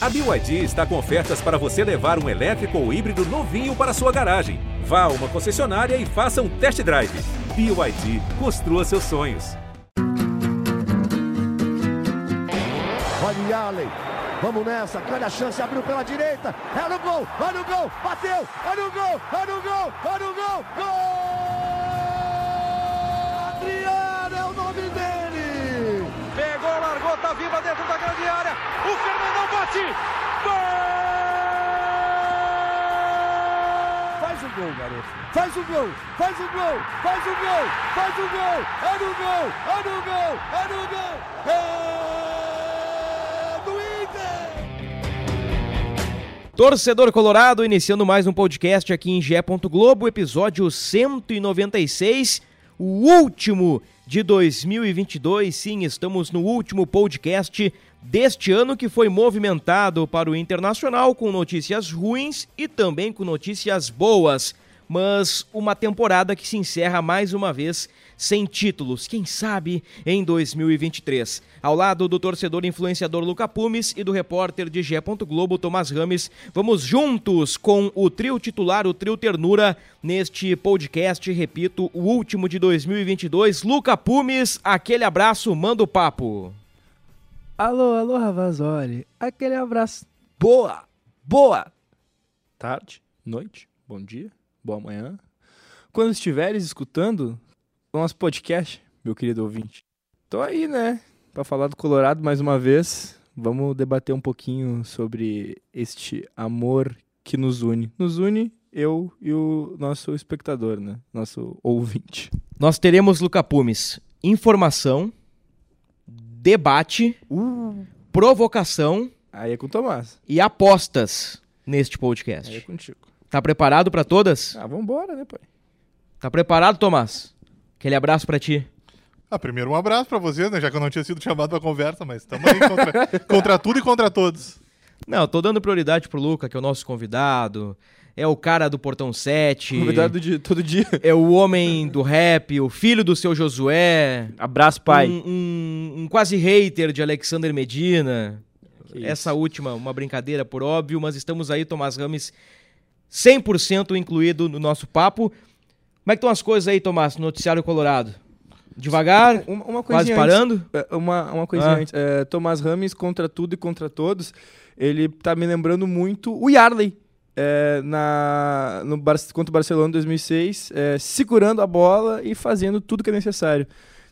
A BYD está com ofertas para você levar um elétrico ou híbrido novinho para sua garagem. Vá a uma concessionária e faça um test drive. BYD, construa seus sonhos. Olha Allen, vamos nessa, grande a chance, abriu pela direita, é no gol, olha o gol, bateu, olha o gol, olha o gol, olha o gol, gol! Dentro da grande área, o Fernandão bate, gol! Faz o gol, garoto, faz o gol, faz o gol, faz o gol, faz o gol, é no gol, é no gol, é no gol, é do Inter! Torcedor Colorado, iniciando mais um podcast aqui em Gé. Globo, episódio 196, o último de 2022. Sim, estamos no último podcast deste ano que foi movimentado para o Internacional com notícias ruins e também com notícias boas. Mas uma temporada que se encerra mais uma vez sem títulos, quem sabe em 2023. Ao lado do torcedor influenciador Luca Pumes e do repórter de Gé. Globo Tomás Rames, vamos juntos com o trio titular, o trio Ternura, neste podcast, repito, o último de 2022. Luca Pumes, aquele abraço, manda o papo. Alô, alô, Ravazoli. Aquele abraço. Boa, boa tarde, noite, bom dia, boa manhã. Quando estiveres escutando o nosso podcast, meu querido ouvinte. Tô aí, né, para falar do Colorado mais uma vez. Vamos debater um pouquinho sobre este amor que nos une. Nos une eu e o nosso espectador, né? Nosso ouvinte. Nós teremos, Luca Pumes, informação, debate, provocação Aí é com o Tomás. e apostas neste Aí é podcast. contigo. Tá preparado para todas? Ah, vambora, né, pai? Tá preparado, Tomás? Aquele abraço para ti. Ah, primeiro um abraço pra vocês, né? Já que eu não tinha sido chamado pra conversa, mas estamos aí contra, contra tudo e contra todos. Não, tô dando prioridade pro Luca, que é o nosso convidado. É o cara do Portão 7. Convidado de todo dia. É o homem do rap, o filho do seu Josué. Abraço, pai. Um, um- um quase hater de Alexander Medina. Que Essa última, uma brincadeira por óbvio, mas estamos aí, Tomás Rames, 100% incluído no nosso papo. Como é que estão as coisas aí, Tomás, no Noticiário Colorado? Devagar? Uma, uma Quase coisinha parando? antes, é, uma, uma coisinha Ah. antes. É, Tomás Rames contra tudo e contra todos. Ele tá me lembrando muito o Yarley. é, na, no contra o Barcelona em 2006, é, segurando a bola e fazendo tudo que é necessário.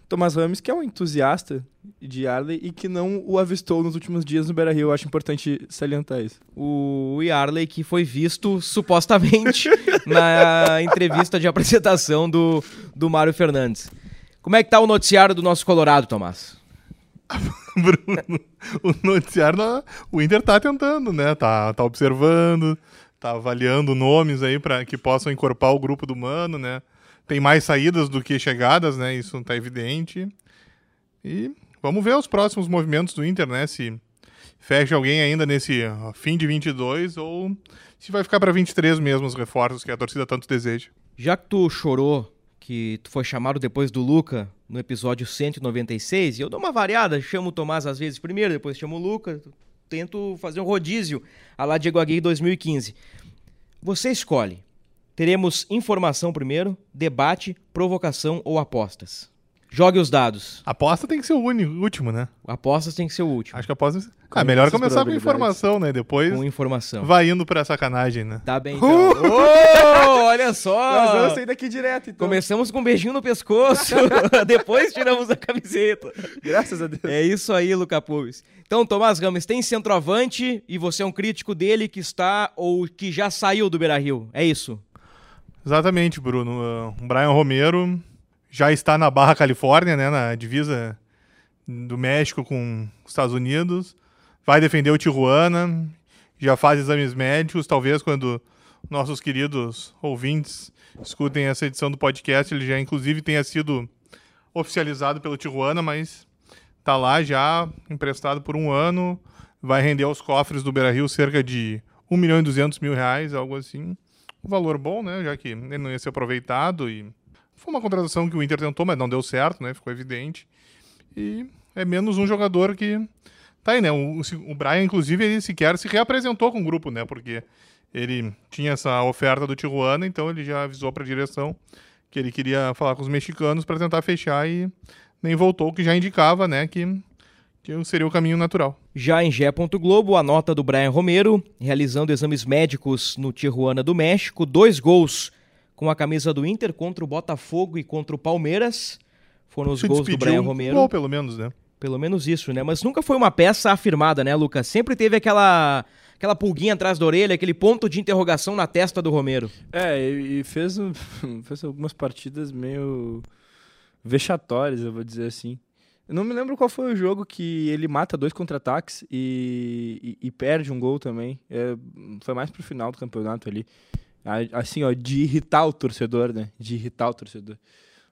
Tomás Rames, que é um entusiasta de Yarley e que não o avistou nos últimos dias no Beira-Rio. Eu acho importante salientar isso. O Yarley que foi visto supostamente na entrevista de apresentação do, do Mário Fernandes. Como é que tá o noticiário do nosso Colorado, Tomás? Bruno, o noticiário, não- o Inter tá tentando, né? Tá, tá observando, tá avaliando nomes aí para que possam encorpar o grupo do Mano, né? Tem mais saídas do que chegadas, né? Isso tá evidente. E vamos ver os próximos movimentos do Inter, né? Se fecha alguém ainda nesse fim de 22 ou se vai ficar para 23 mesmo os reforços que a torcida tanto deseja. Já que tu chorou que tu foi chamado depois do Luca no episódio 196, e eu dou uma variada, chamo o Tomás às vezes primeiro, depois chamo o Luca, tento fazer um rodízio a lá Diego Aguirre 2015. Você escolhe. Teremos informação primeiro, debate, provocação ou apostas. Jogue os dados. Aposta tem que ser o único, último, né? Apostas tem que ser o último, Acho que aposta. Ah, Com melhor essas começar com informação, né? Depois com informação. vai indo pra sacanagem, né? Tá bem então. Ô, olha Nós só! vamos sair daqui direto, então. Começamos com um beijinho no pescoço, depois tiramos a camiseta. Graças a Deus. É isso aí, Luca Pulves. Então, Tomás Ramos, tem centroavante e você é um crítico dele que está ou que já saiu do Beira-Rio. É isso? Exatamente, Bruno. O Brian Romero já está na Barra Califórnia, né? Na divisa do México com os Estados Unidos. Vai defender o Tijuana. Já faz exames médicos. Talvez quando nossos queridos ouvintes escutem essa edição do podcast, ele já inclusive tenha sido oficializado pelo Tijuana, mas tá lá já emprestado por um ano. Vai render aos cofres do Beira-Rio cerca de 1 milhão e 200 mil reais, algo assim valor bom, né? Já que ele não ia ser aproveitado e foi uma contratação que o Inter tentou, mas não deu certo, né? Ficou evidente. E é menos um jogador que Tá aí, né? O, o Brian, inclusive, ele sequer se reapresentou com o grupo, né? Porque ele tinha essa oferta do Tijuana, então ele já avisou para a direção que ele queria falar com os mexicanos para tentar fechar e nem voltou, que já indicava, né, que, que seria o caminho natural. Já em Gé. Globo, a nota do Brian Romero, realizando exames médicos no Tijuana do México, dois gols com a camisa do Inter contra o Botafogo e contra o Palmeiras. Foram os Se gols do Brian um Romero. gol, pelo menos, né? Pelo menos isso, né? Mas nunca foi uma peça afirmada, né, Lucas? Sempre teve aquela aquela pulguinha atrás da orelha, aquele ponto de interrogação na testa do Romero. É, e fez, fez algumas partidas meio vexatórias, eu vou dizer assim. Eu não me lembro qual foi o jogo que ele mata dois contra-ataques e, e- e perde um gol também. É, foi mais pro final do campeonato ali. Assim, ó, de irritar o torcedor, né? De irritar o torcedor.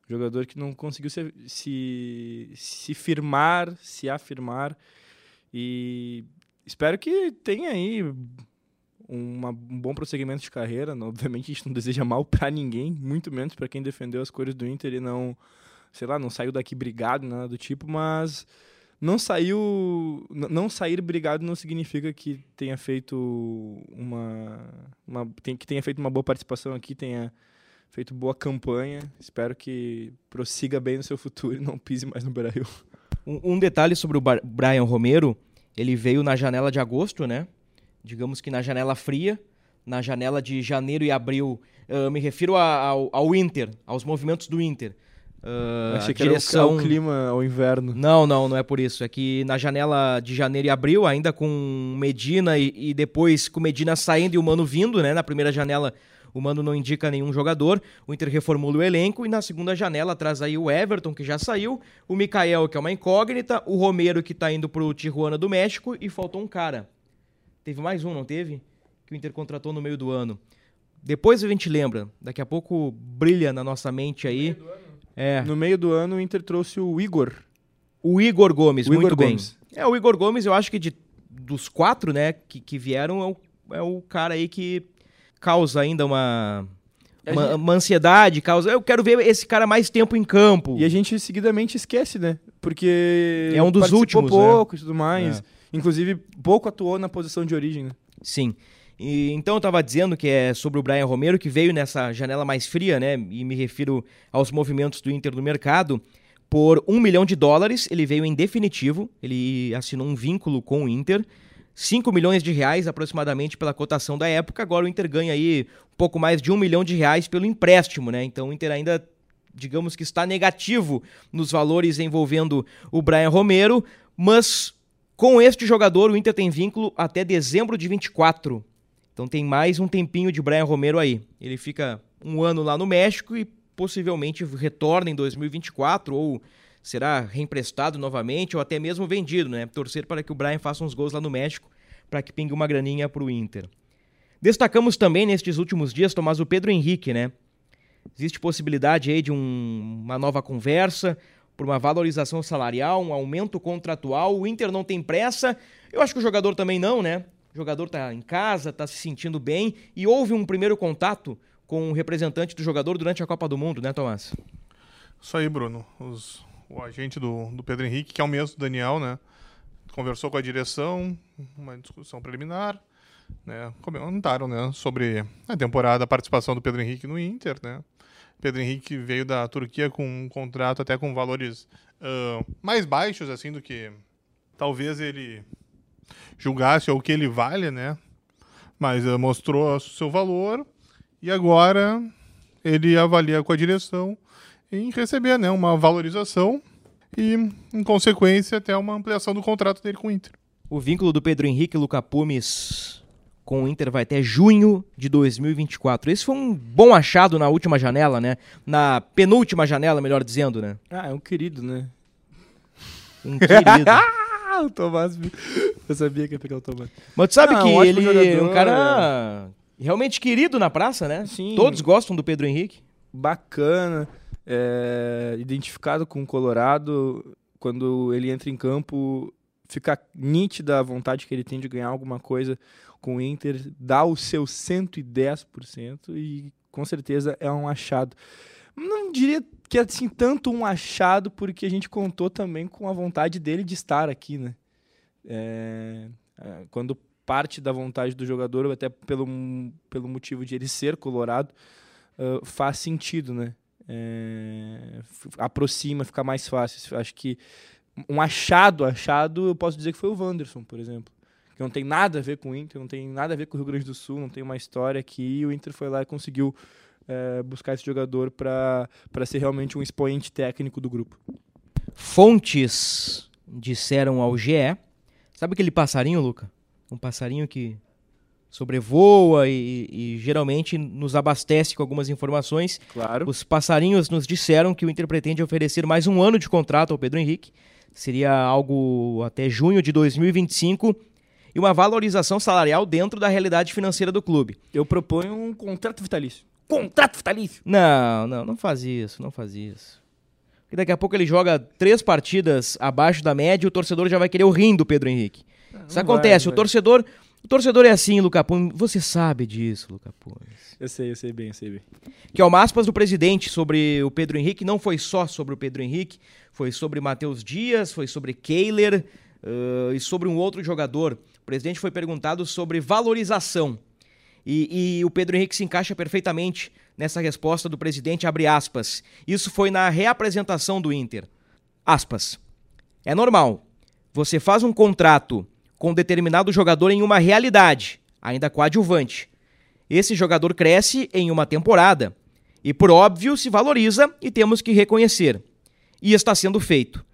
Jogador que não conseguiu se, se, se firmar, se afirmar. E espero que tenha aí uma- um bom prosseguimento de carreira. Não- Obviamente a gente não deseja mal pra ninguém, muito menos pra quem defendeu as cores do Inter e não, sei lá, não saiu daqui brigado, nada do tipo, mas não saiu, não sair brigado não significa que tenha feito uma, uma tem- que tenha feito uma boa participação aqui, tenha feito boa campanha. Espero que prossiga bem no seu futuro e não pise mais no Brasil. Um, um detalhe sobre o Brian Romero, ele veio na janela de agosto, né? Digamos que na janela fria, na janela de janeiro e abril. ah, me refiro a- ao, ao Inter, aos movimentos do Inter. Ah, Achei que direção... era o, clima ao inverno. Não, não, não é por isso. É que na janela de janeiro e abril, ainda com Medina e, e depois com Medina saindo e o Mano vindo, né? Na primeira janela, o Mano não indica nenhum jogador. O Inter reformula o elenco e na segunda janela traz aí o Everton, que já saiu, o Mikael, que é uma incógnita, o Romero, que tá indo pro Tijuana do México e faltou um cara. Teve mais um, não teve? Que o Inter contratou no meio do ano. Depois a gente lembra. Daqui a pouco brilha na nossa mente aí. É. No meio do ano, o Inter trouxe o Igor. O Igor Gomes, O Igor muito bem. Gomes. É, o Igor Gomes, eu acho que de, dos quatro, né, que, que vieram, é o, é o cara aí que causa ainda uma, uma, gente- uma ansiedade, causa... Eu quero ver esse cara mais tempo em campo. E a gente seguidamente esquece, né? Porque É um dos últimos, né? pouco e tudo mais. É. Inclusive, pouco atuou na posição de origem, né? Sim. E, então eu tava dizendo que é sobre o Brian Romero, que veio nessa janela mais fria, né? E me refiro aos movimentos do Inter no mercado. Por um milhão de dólares, ele veio em definitivo, ele assinou um vínculo com o Inter. 5 milhões de reais aproximadamente pela cotação da época. Agora o Inter ganha aí um pouco mais de um milhão de reais pelo empréstimo, né? Então o Inter ainda, digamos que está negativo nos valores envolvendo o Brian Romero, mas com este jogador o Inter tem vínculo até dezembro de 24. Então tem mais um tempinho de Brian Romero aí. Ele fica um ano lá no México e possivelmente retorna em 2024 ou será reemprestado novamente ou até mesmo vendido, né? Torcer para que o Brian faça uns gols lá no México para que pingue uma graninha para o Inter. Destacamos também nestes últimos dias, Tomás, o Pedro Henrique, né? Existe possibilidade aí de um- uma nova conversa por uma valorização salarial, um aumento contratual. O Inter não tem pressa. Eu acho que o jogador também não, né? O jogador tá em casa, tá se sentindo bem e houve um primeiro contato com o representante do jogador durante a Copa do Mundo, né, Tomás? Isso aí, Bruno. Os- o agente do, do Pedro Henrique, que é o mesmo do Daniel, né? Conversou com a direção, uma discussão preliminar, né? Comentaram, né? Sobre a temporada, a participação do Pedro Henrique no Inter, né? Pedro Henrique veio da Turquia com um contrato até com valores ah, mais baixos, assim, do que talvez ele julgasse ou o que ele vale, né? Mas ah, mostrou o seu valor e agora ele avalia com a direção em receber né, uma valorização e, em consequência, até uma ampliação do contrato dele com o Inter. O vínculo do Pedro Henrique e Luca Pumes com o Inter vai até junho de 2024. Esse foi um bom achado na última janela, né? Na penúltima janela, melhor dizendo, né? Ah, é um querido, né? Um querido. Ah, o Tomás. Eu sabia que ia pegar o Tomás. Mas tu sabe Não, que um ele é um cara realmente querido na praça, né? Sim. Todos gostam do Pedro Henrique. Bacana, é, identificado com o Colorado. Quando ele entra em campo, fica nítida a vontade que ele tem de ganhar alguma coisa com o Inter, dá o seu 110% e com certeza é um achado. Não diria que é assim tanto um achado, porque a gente contou também com a vontade dele de estar aqui, né? É, é, quando parte da vontade do jogador, até pelo, pelo motivo de ele ser colorado, uh, faz sentido, né? É, aproxima, fica mais fácil. Acho que um achado, achado, eu posso dizer que foi o Wanderson, por exemplo. Que não tem nada a ver com o Inter, não tem nada a ver com o Rio Grande do Sul, não tem uma história aqui. E o Inter foi lá e conseguiu é, buscar esse jogador para ser realmente um expoente técnico do grupo. Fontes disseram ao GE. Sabe aquele passarinho, Luca? Um passarinho que sobrevoa e, e, geralmente nos abastece com algumas informações. Claro. Os passarinhos nos disseram que o Inter pretende oferecer mais um ano de contrato ao Pedro Henrique. Seria algo até junho de 2025 e uma valorização salarial dentro da realidade financeira do clube. Eu proponho um contrato vitalício. Contrato vitalício! Não, não, não faz isso, não faz isso. Porque daqui a pouco ele joga três partidas abaixo da média e o torcedor já vai querer o rim do Pedro Henrique. Não Isso acontece, vai, o torcedor o torcedor é assim, Luca Pumes. Você sabe disso, Luca Pumes. Eu sei, eu sei bem, eu sei bem. Que é o aspas do presidente sobre o Pedro Henrique. Não foi só sobre o Pedro Henrique, foi sobre Matheus Dias, foi sobre Kehler uh, e sobre um outro jogador. O presidente foi perguntado sobre valorização. E, e, o Pedro Henrique se encaixa perfeitamente nessa resposta do presidente, abre aspas. Isso foi na reapresentação do Inter. Aspas. É normal. Você faz um contrato com determinado jogador em uma realidade, ainda coadjuvante. Esse jogador cresce em uma temporada e, por óbvio, se valoriza e temos que reconhecer. E está sendo feito.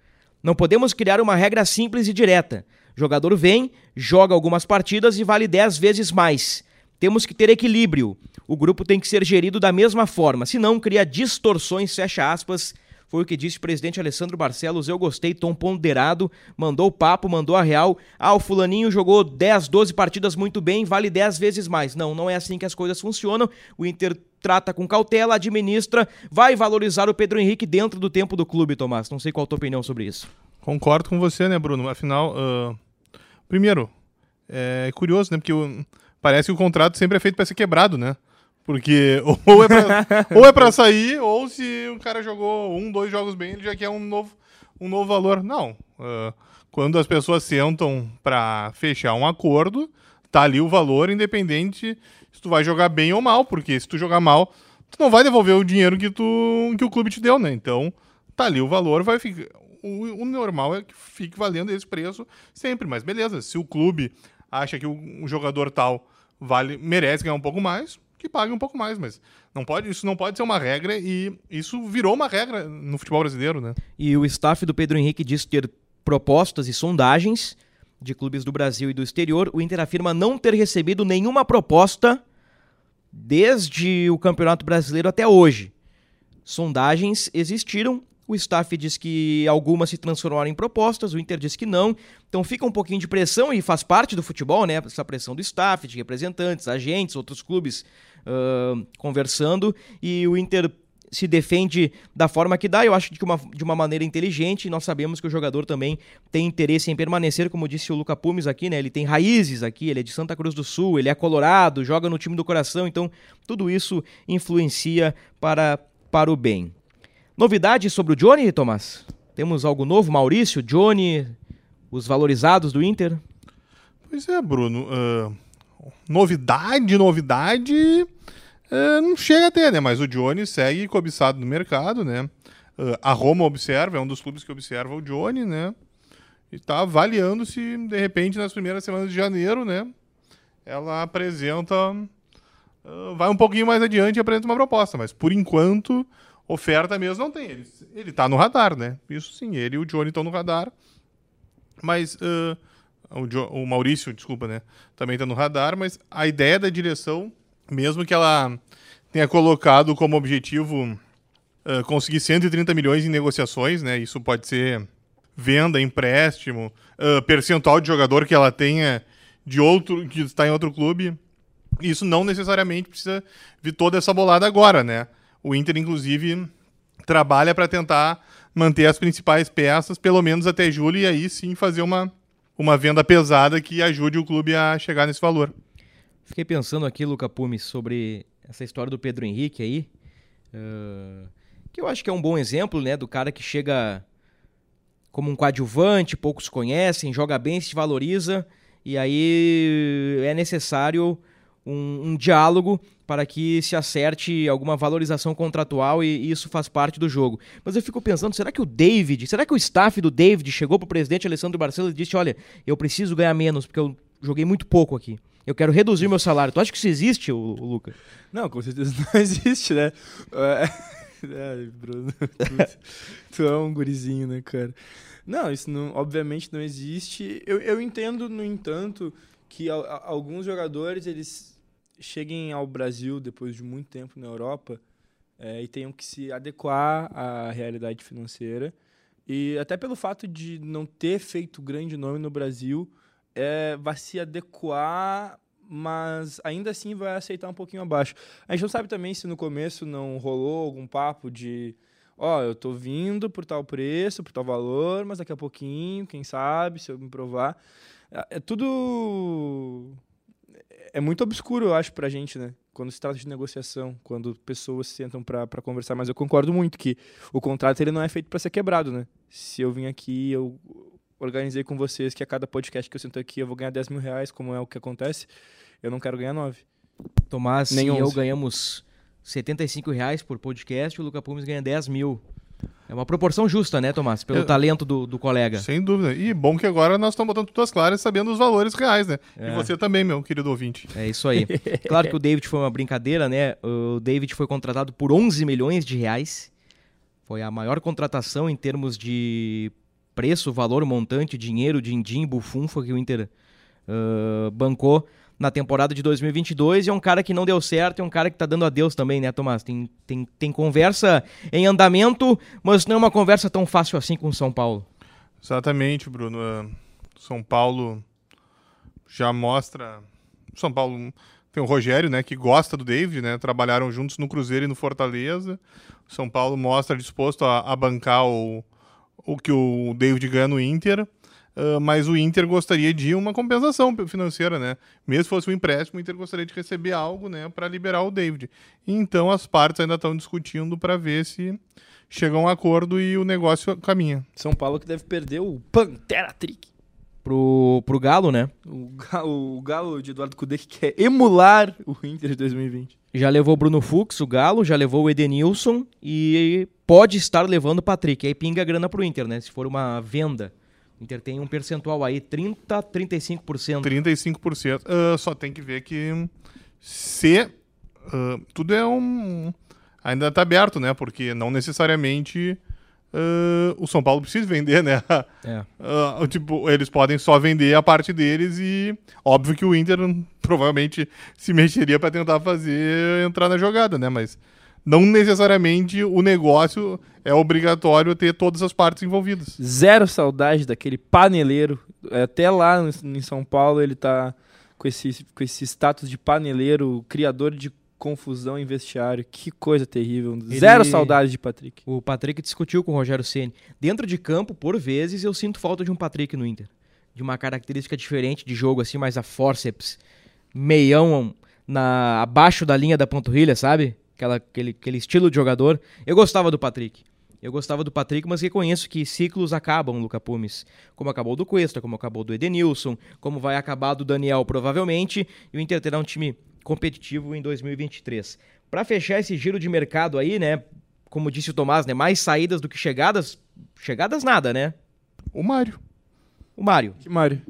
Não podemos criar uma regra simples e direta. Jogador vem, joga algumas partidas e vale 10 vezes mais. Temos que ter equilíbrio. O grupo tem que ser gerido da mesma forma, senão cria distorções, fecha aspas, foi o que disse o presidente Alessandro Barcelos. Eu gostei, tom ponderado, mandou o papo, mandou a real. Ah, o fulaninho jogou 10, 12 partidas muito bem, vale 10 vezes mais. Não, não é assim que as coisas funcionam. O Inter trata com cautela, administra, vai valorizar o Pedro Henrique dentro do tempo do clube, Tomás. Não sei qual a tua opinião sobre isso. Concordo com você, né, Bruno? Afinal, uh... primeiro, é curioso, né? Porque o... parece que o contrato sempre é feito para ser quebrado, né? Porque ou é, pra, ou é pra sair, ou se o cara jogou um, dois jogos bem, ele já quer um novo, um novo valor. Não. Uh, quando as pessoas sentam para fechar um acordo, tá ali o valor, independente se tu vai jogar bem ou mal, porque se tu jogar mal, tu não vai devolver o dinheiro que, tu, que o clube te deu, né? Então, tá ali o valor, vai ficar. O, o normal é que fique valendo esse preço sempre, mas beleza. Se o clube acha que o jogador tal vale merece ganhar um pouco mais, que pague um pouco mais, mas não pode, isso não pode ser uma regra e isso virou uma regra no futebol brasileiro, né? E o staff do Pedro Henrique diz ter propostas e sondagens de clubes do Brasil e do exterior. O Inter afirma não ter recebido nenhuma proposta desde o Campeonato Brasileiro até hoje. Sondagens existiram, o staff diz que algumas se transformaram em propostas, o Inter diz que não. Então fica um pouquinho de pressão e faz parte do futebol, né? Essa pressão do staff, de representantes, agentes, outros clubes uh, conversando. E o Inter se defende da forma que dá, eu acho que de uma, de uma maneira inteligente. Nós sabemos que o jogador também tem interesse em permanecer, como disse o Luca Pumes aqui, né? Ele tem raízes aqui, ele é de Santa Cruz do Sul, ele é colorado, joga no time do coração, então tudo isso influencia para, para o bem. Novidades sobre o Johnny, Tomás? Temos algo novo? Maurício, Johnny, os valorizados do Inter? Pois é, Bruno. Uh, novidade, novidade. Uh, não chega a ter, né? Mas o Johnny segue cobiçado no mercado, né? Uh, a Roma observa, é um dos clubes que observa o Johnny, né? E tá avaliando se, de repente, nas primeiras semanas de janeiro, né? Ela apresenta. vai um pouquinho mais adiante e apresenta uma proposta. Mas, por enquanto, Oferta mesmo não tem. Ele, ele tá no radar, né? Isso sim, ele e o Johnny estão no radar. Mas uh, o, jo, o, Maurício, desculpa, né? Também tá no radar, mas a ideia da direção, mesmo que ela tenha colocado como objetivo uh, conseguir 130 milhões em negociações, né? Isso pode ser venda, empréstimo, uh, percentual de jogador que ela tenha de outro que está em outro clube. Isso não necessariamente precisa vir toda essa bolada agora, né? O Inter, inclusive, trabalha para tentar manter as principais peças, pelo menos até julho, e aí sim fazer uma, uma venda pesada que ajude o clube a chegar nesse valor. Fiquei pensando aqui, Luca Pumes, sobre essa história do Pedro Henrique aí, uh, que eu acho que é um bom exemplo, né, do cara que chega como um coadjuvante, poucos conhecem, joga bem, se valoriza, e aí é necessário um, um diálogo para que se acerte alguma valorização contratual e, e isso faz parte do jogo. Mas eu fico pensando, será que o David, será que o staff do David chegou para o presidente Alessandro Barcelos e disse, olha, eu preciso ganhar menos porque eu joguei muito pouco aqui. Eu quero reduzir meu salário. Tu acha que isso existe, o, o Luca? Não, com certeza não existe, né? É, Bruno, tu, tu, é um gurizinho, né, cara? Não, isso não, obviamente não existe. Eu, eu entendo, no entanto, que a, a, alguns jogadores eles cheguem ao Brasil depois de muito tempo na Europa é, e tenham que se adequar à realidade financeira. E até pelo fato de não ter feito grande nome no Brasil, é, vai se adequar, mas ainda assim vai aceitar um pouquinho abaixo. A gente não sabe também se no começo não rolou algum papo de ó, oh, eu tô vindo por tal preço, por tal valor, mas daqui a pouquinho, quem sabe, se eu me provar. É, é tudo. É muito obscuro, eu acho, pra gente, né? Quando se trata de negociação, quando pessoas se sentam para conversar. Mas eu concordo muito que o contrato ele não é feito para ser quebrado, né? Se eu vim aqui, eu organizei com vocês que a cada podcast que eu sinto aqui eu vou ganhar 10 mil reais, como é o que acontece, eu não quero ganhar 9. Tomás Nem e 11. eu ganhamos 75 reais por podcast, o Luca Pumes ganha 10 mil. É uma proporção justa, né, Tomás? Pelo talento do, do colega. Sem dúvida. E bom que agora nós estamos botando tudo às claras sabendo os valores reais, né? É. E você também, meu querido ouvinte. É isso aí. claro que o David foi uma brincadeira, né? O David foi contratado por 11 milhões de reais. Foi a maior contratação em termos de preço, valor, montante, dinheiro, din-din, bufunfa que o Inter uh, bancou na temporada de 2022 e é um cara que não deu certo, é um cara que tá dando adeus também, né, Tomás? Tem, tem, tem conversa em andamento, mas não é uma conversa tão fácil assim com o São Paulo. Exatamente, Bruno. Uh, São Paulo já mostra. São Paulo tem o Rogério, né, que gosta do David, né? Trabalharam juntos no Cruzeiro e no Fortaleza. São Paulo mostra disposto a, a bancar o, o que o David ganha no Inter, uh, mas o Inter gostaria de uma compensação financeira, né? Mesmo se fosse um empréstimo, o Inter gostaria de receber algo, né, para liberar o David. Então as partes ainda estão discutindo para ver se chega a um acordo e o negócio caminha. São Paulo que deve perder o Pantera Trick pro, pro Galo, né? O, Galo, o Galo de Eduardo Cudê que quer emular o Inter de 2020. Já levou o Bruno Fux, o Galo, já levou o Edenilson e pode estar levando o Patrick. Aí pinga a grana pro Inter, né? Se for uma venda. Inter tem um percentual aí, 30, 35%. 35%. Uh, só tem que ver que se uh, tudo é um ainda está aberto, né? Porque não necessariamente uh, o São Paulo precisa vender, né? É. Uh, tipo, eles podem só vender a parte deles e óbvio que o Inter provavelmente se mexeria para tentar fazer entrar na jogada, né? Mas não necessariamente o negócio é obrigatório ter todas as partes envolvidas. Zero saudade daquele paneleiro. Até lá em São Paulo ele tá com esse, com esse status de paneleiro, criador de confusão em vestiário. Que coisa terrível. Ele... Zero saudade de Patrick. O Patrick discutiu com o Rogério Ceni. Dentro de campo, por vezes, eu sinto falta de um Patrick no Inter. De uma característica diferente de jogo, assim, mais a forceps, meião na abaixo da linha da panturrilha, sabe? Aquela, aquele, aquele estilo de jogador. Eu gostava do Patrick. Eu gostava do Patrick, mas reconheço que ciclos acabam, Luca Pumes. Como acabou do Cuesta, como acabou do Edenilson, como vai acabar do Daniel, provavelmente. E o Inter terá um time competitivo em 2023. Para fechar esse giro de mercado aí, né? Como disse o Tomás, né? Mais saídas do que chegadas. Chegadas nada, né? O Mário. O Mário. Que Mário?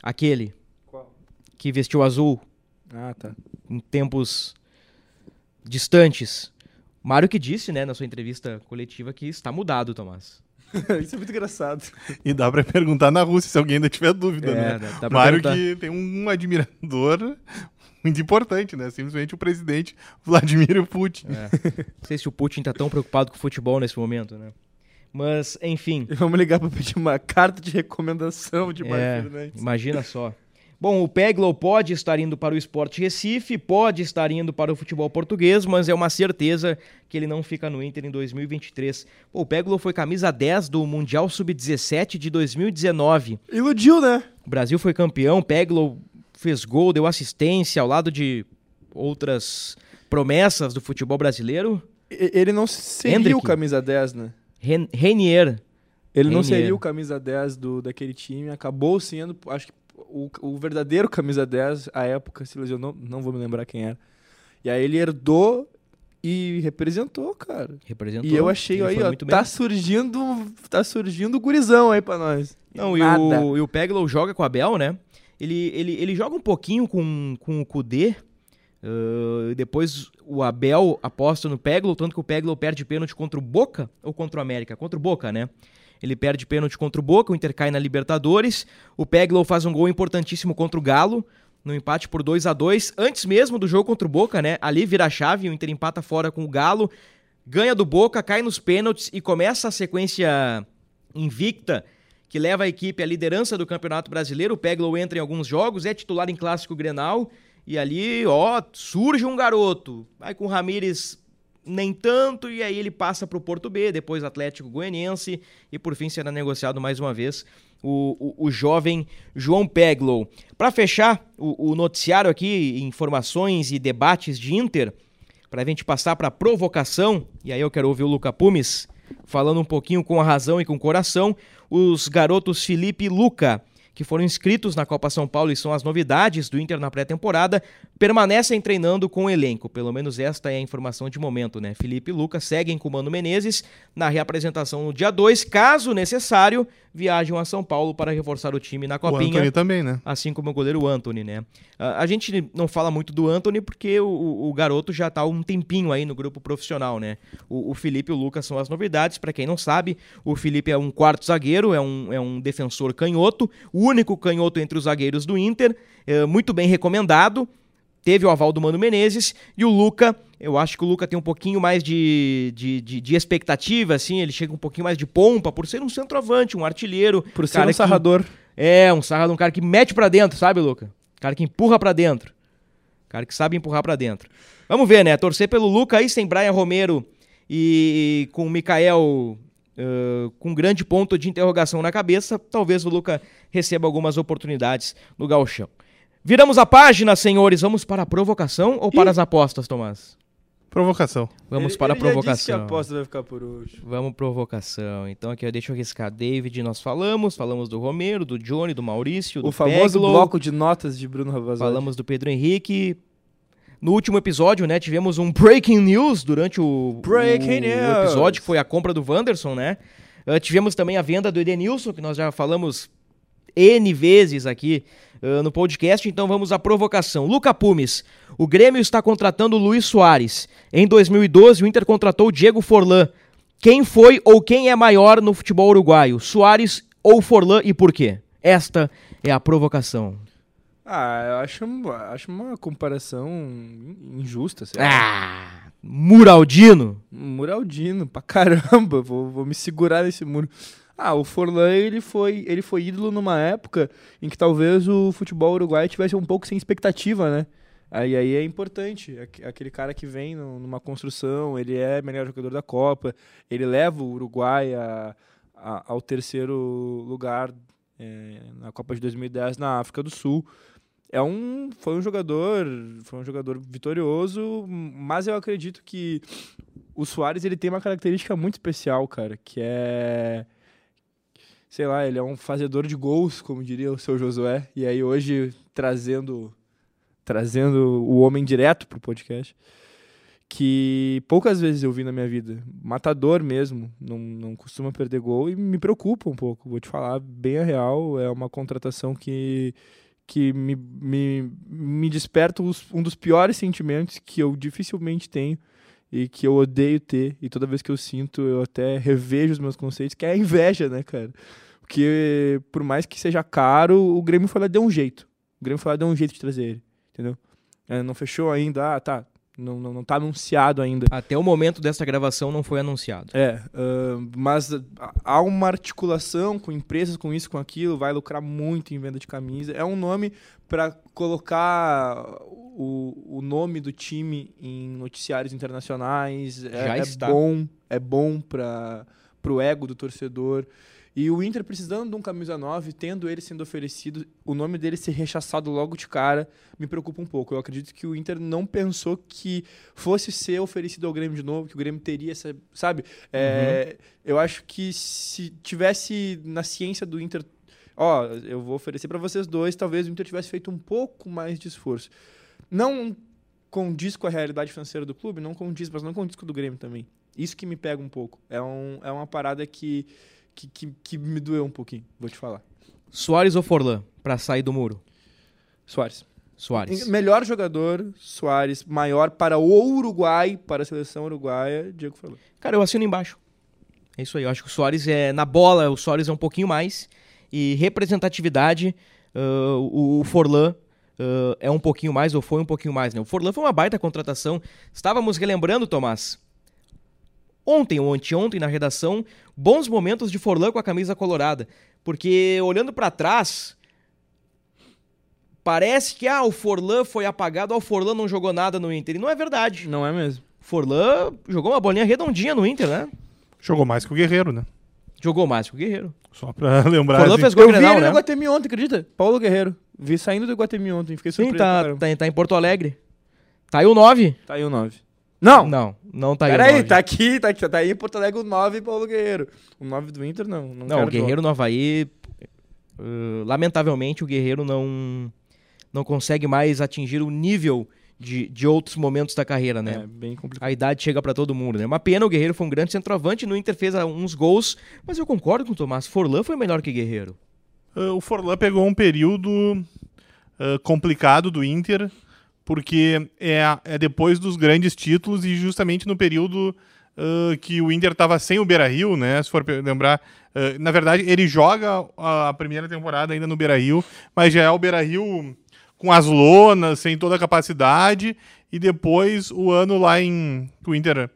Aquele. Qual? Que vestiu azul. Ah, tá. Em tempos distantes. Mário que disse, né, na sua entrevista coletiva que está mudado, Tomás. Isso é muito engraçado. E dá pra perguntar na Rússia se alguém ainda tiver dúvida, é, né? Mário perguntar. que tem um admirador muito importante, né? Simplesmente o presidente Vladimir Putin. É. Não sei se o Putin tá tão preocupado com o futebol nesse momento, né? Mas, enfim. Vamos ligar para pedir uma carta de recomendação de é, Imagina só. Bom, o Peglow pode estar indo para o Esporte Recife, pode estar indo para o futebol português, mas é uma certeza que ele não fica no Inter em 2023. Pô, o Peglow foi camisa 10 do Mundial Sub-17 de 2019. Iludiu, né? O Brasil foi campeão, Peglow fez gol, deu assistência ao lado de outras promessas do futebol brasileiro. Ele não seria Hendrick. o camisa 10, né? Ren Renier. Ele não Reinier. seria o camisa 10 do, daquele time, acabou sendo, acho que o, o verdadeiro camisa 10 à época se lesionou, não vou me lembrar quem era. E aí ele herdou e representou, cara. Representou. E eu achei Ele aí, ó, tá bem. surgindo, tá surgindo gurizão aí pra nós. Não, e Nada. o, e o Peglow joga com o Abel, né? Ele, ele, ele joga um pouquinho com, com o Kudê. ah, depois o Abel aposta no Peglow, tanto que o Peglow perde pênalti contra o Boca ou contra o América? Contra o Boca, né? Ele perde pênalti contra o Boca, o Inter cai na Libertadores. O Peglow faz um gol importantíssimo contra o Galo, no empate por 2 a 2 antes mesmo do jogo contra o Boca, né? Ali vira a chave, o Inter empata fora com o Galo, ganha do Boca, cai nos pênaltis e começa a sequência invicta que leva a equipe à liderança do Campeonato Brasileiro. O Peglow entra em alguns jogos, é titular em Clássico Grenal e ali, ó, surge um garoto. Vai com o Ramires nem tanto e aí ele passa para o Porto B, depois Atlético Goianiense e por fim será negociado mais uma vez o, o, o jovem João Peglow. Para fechar o, o noticiário aqui, informações e debates de Inter, para a gente passar para provocação, e aí eu quero ouvir o Luca Pumes falando um pouquinho com a razão e com o coração, os garotos Felipe e Luca, que foram inscritos na Copa São Paulo e são as novidades do Inter na pré-temporada, permanecem treinando com o elenco. Pelo menos esta é a informação de momento, né? Felipe e Luca seguem com o Mano Menezes na reapresentação no dia 2, caso necessário, viajam a São Paulo para reforçar o time na O Copinha Anthony também, né? assim como o goleiro Anthony, né? A, gente não fala muito do Anthony porque o, o- o garoto já tá há um tempinho aí no grupo profissional, né? O, o Felipe e o Lucas são as novidades. Para quem não sabe, o Felipe é um quarto zagueiro, é um, é um defensor canhoto, o único canhoto entre os zagueiros do Inter, é, muito bem recomendado. Teve o aval do Mano Menezes e o Luca, eu acho que o Luca tem um pouquinho mais de, de, de, de expectativa, assim, ele chega um pouquinho mais de pompa por ser um centroavante, um artilheiro. Por ser um que- sarrador. é, um sarrado, um cara que mete pra dentro, sabe, Luca? Cara que empurra pra dentro. Cara que sabe empurrar pra dentro. Vamos ver, né? Torcer pelo Luca aí, sem Brian Romero e com o Mikael ah, com grande ponto de interrogação na cabeça, talvez o Luca receba algumas oportunidades no gauchão. Viramos a página, senhores. Vamos para a provocação ou para as apostas, Tomás? Provocação. Vamos Ele- para a ele já disse que provocação. a aposta vai ficar por último. Vamos provocação. Então aqui, ó, deixa eu arriscar. David, nós falamos. Falamos do Romero, do Johnny, do Maurício, do O famoso Peglow. bloco de notas de Bruno Ravazoli. Falamos do Pedro Henrique. No último episódio, né, tivemos um breaking news durante o, Breaking o, news. o episódio, que foi a compra do Wanderson, né? Ah, tivemos também a venda do Edenilson, que nós já falamos N vezes aqui ah, no podcast, então vamos à provocação. Luca Pumes, o Grêmio está contratando o Luiz Soares. Em 2012, o Inter contratou o Diego Forlan. Quem foi ou quem é maior no futebol uruguaio? Soares ou Forlan e por quê? Esta é a provocação. Ah, eu acho, acho uma comparação injusta. Sei lá. Ah, Muraldino. Muraldino, pra caramba. Vou, vou me segurar nesse muro. Ah, o Forlan, ele foi, ele foi ídolo numa época em que talvez o futebol uruguaio tivesse um pouco sem expectativa, né? Aí, aí é importante. Aque- Aquele cara que vem numa construção, ele é melhor jogador da Copa, ele leva o Uruguai a- a- ao terceiro lugar é, na Copa de 2010 na África do Sul. É um, foi um jogador, foi um jogador vitorioso, mas eu acredito que o Soares ele tem uma característica muito especial, cara, que é sei lá, ele é um fazedor de gols, como diria o seu Josué, e aí hoje trazendo trazendo o homem direto pro podcast, que poucas vezes eu vi na minha vida, matador mesmo, não, não costuma perder gol e me preocupa um pouco, vou te falar bem a real, é uma contratação que que me, me, me desperta um dos piores sentimentos que eu dificilmente tenho e que eu odeio ter. E toda vez que eu sinto, eu até revejo os meus conceitos, que é a inveja, né, cara? Porque por mais que seja caro, o Grêmio foi lá deu um jeito. O Grêmio foi lá deu um jeito de trazer ele, entendeu? É, não fechou ainda, ah, tá. Não, não, não tá anunciado ainda. Até o momento dessa gravação não foi anunciado. É, ah, mas ah, há uma articulação com empresas, com isso, com aquilo, vai lucrar muito em venda de camisa. É um nome para colocar o, o nome do time em noticiários internacionais. É, Já é está. bom, é bom para o ego do torcedor. E o Inter precisando de um camisa 9, tendo ele sendo oferecido, o nome dele ser rechaçado logo de cara, me preocupa um pouco. Eu acredito que o Inter não pensou que fosse ser oferecido ao Grêmio de novo, que o Grêmio teria essa. Sabe? É, Eu acho que se tivesse na ciência do Inter. Ó, eu vou oferecer para vocês dois, talvez o Inter tivesse feito um pouco mais de esforço. Não condiz com a realidade financeira do clube, não condiz, mas não condiz com o do Grêmio também. Isso que me pega um pouco. É, um, é uma parada que, que, que, que me doeu um pouquinho, vou te falar. Soares ou Forlan pra sair do muro? Soares. Soares. Melhor jogador, Soares. Maior para o Uruguai, para a seleção uruguaia, Diego falou. Cara, eu assino embaixo. É isso aí. Eu acho que o Soares é. Na bola, o Soares é um pouquinho mais. E representatividade, ah, o, Forlan ah, é um pouquinho mais, ou foi um pouquinho mais, né? O Forlan foi uma baita contratação. Estávamos relembrando, Tomás. Ontem ou anteontem na redação, bons momentos de Forlan com a camisa colorada. Porque olhando pra trás, parece que ah, o Forlan foi apagado, ah, o Forlan não jogou nada no Inter. E não é verdade. Não é mesmo? Forlan jogou uma bolinha redondinha no Inter, né? Jogou mais que o Guerreiro, né? Jogou mais que o Guerreiro. Só pra lembrar. Forlan assim. fez gol Eu vi Grenal, ele né? no Guatemi ontem, acredita? Paulo Guerreiro. Vi saindo do Guatemi ontem, fiquei Sim, surpreso. pra tá, tá, tá em Porto Alegre. Tá aí o 9? Tá aí o 9. Não! Não, não tá aí Peraí, 9. tá aqui, tá aqui, tá aí em Porto Alegre o 9 Paulo Guerreiro. O 9 do Inter, não. Não, Não, quero o Guerreiro no Havaí, uh, lamentavelmente, o Guerreiro não, não consegue mais atingir o nível de, de outros momentos da carreira, né? É bem complicado. A idade chega pra todo mundo, né? Uma pena, o Guerreiro foi um grande centroavante, no Inter fez ah, uns gols, mas eu concordo com o Tomás, Forlan foi melhor que Guerreiro. Ah, o Forlan pegou um período ah, complicado do Inter, porque é, é depois dos grandes títulos e justamente no período ah, que o Inter estava sem o Beira-Rio, né? Se for lembrar, ah, na verdade ele joga a primeira temporada ainda no Beira-Rio, mas já é o Beira-Rio com as lonas, sem toda a capacidade, e depois o ano lá em o Inter